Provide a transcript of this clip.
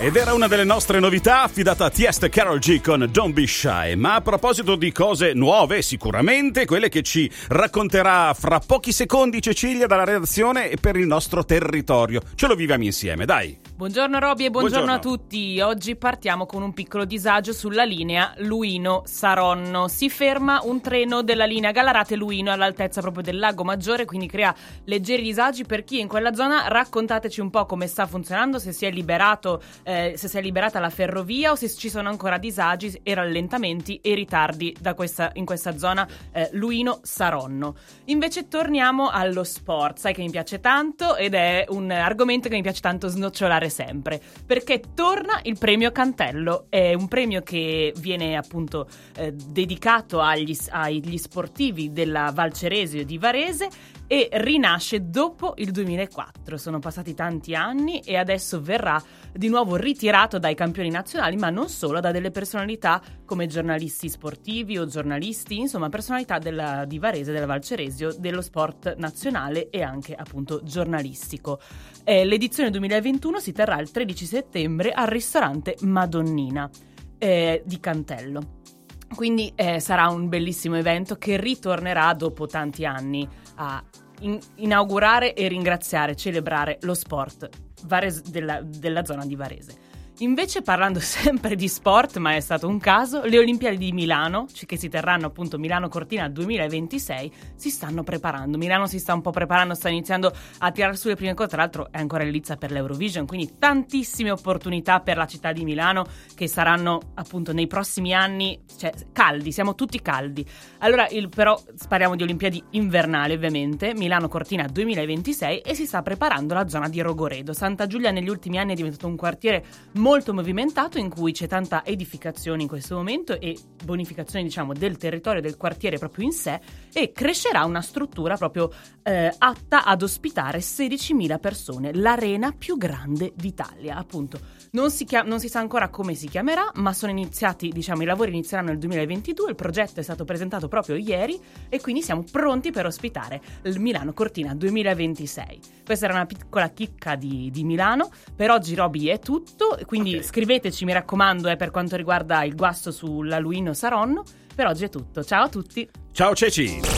Ed era una delle nostre novità affidata a Tiest e Carol G con Don't Be Shy. Ma a proposito di cose nuove, sicuramente quelle che ci racconterà fra pochi secondi Cecilia dalla redazione per il nostro territorio. Ce lo viviamo insieme, dai. Buongiorno Roby e buongiorno, Buongiorno. a tutti. Oggi partiamo con un piccolo disagio sulla linea Luino-Saronno. Si ferma un treno della linea Gallarate-Luino all'altezza proprio del lago Maggiore, quindi crea leggeri disagi per chi è in quella zona. Raccontateci un po' come sta funzionando, se si è liberato, eh, se si è liberata la ferrovia o se ci sono ancora disagi e rallentamenti e ritardi da questa- in questa zona eh, Luino-Saronno. Invece torniamo allo sport, sai che mi piace tanto ed è un argomento che mi piace tanto snocciolare sempre, perché torna il premio Cantello, è un premio che viene appunto eh, dedicato agli, agli sportivi della Valceresio di Varese e rinasce dopo il 2004. Sono passati tanti anni e adesso verrà di nuovo ritirato dai campioni nazionali, ma non solo, da delle personalità come giornalisti sportivi o giornalisti, insomma personalità della, di Varese, della Valceresio, dello sport nazionale e anche appunto giornalistico. Eh, l'edizione 2021 si terrà il 13 settembre al ristorante Madonnina eh, di Cantello. Quindi eh, sarà un bellissimo evento che ritornerà dopo tanti anni a in- inaugurare e ringraziare, celebrare lo sport Varese- della, della zona di Varese. Invece parlando sempre di sport, ma è stato un caso, le Olimpiadi di Milano, che si terranno appunto Milano-Cortina 2026, si stanno preparando. Milano si sta un po' preparando, sta iniziando a tirare su le prime cose, tra l'altro è ancora l'Elizza per l'Eurovision, quindi tantissime opportunità per la città di Milano che saranno appunto nei prossimi anni, cioè caldi, siamo tutti caldi. Allora, il- però parliamo di Olimpiadi invernali ovviamente, Milano-Cortina 2026 e si sta preparando la zona di Rogoredo. Santa Giulia negli ultimi anni è diventato un quartiere molto movimentato in cui c'è tanta edificazione in questo momento e bonificazione diciamo del territorio del quartiere proprio in sé e crescerà una struttura proprio eh, atta ad ospitare 16.000 persone, l'arena più grande d'Italia appunto. Non si, chia- non si sa ancora come si chiamerà, ma sono iniziati, diciamo, i lavori inizieranno nel 2022, il progetto è stato presentato proprio ieri e quindi siamo pronti per ospitare il Milano Cortina 2026. Questa era una piccola chicca di, di Milano, per oggi Roby è tutto, quindi Ok. scriveteci mi raccomando eh, per quanto riguarda il guasto sulla Luino Saronno, per oggi è tutto, ciao a tutti! Ciao Ceci.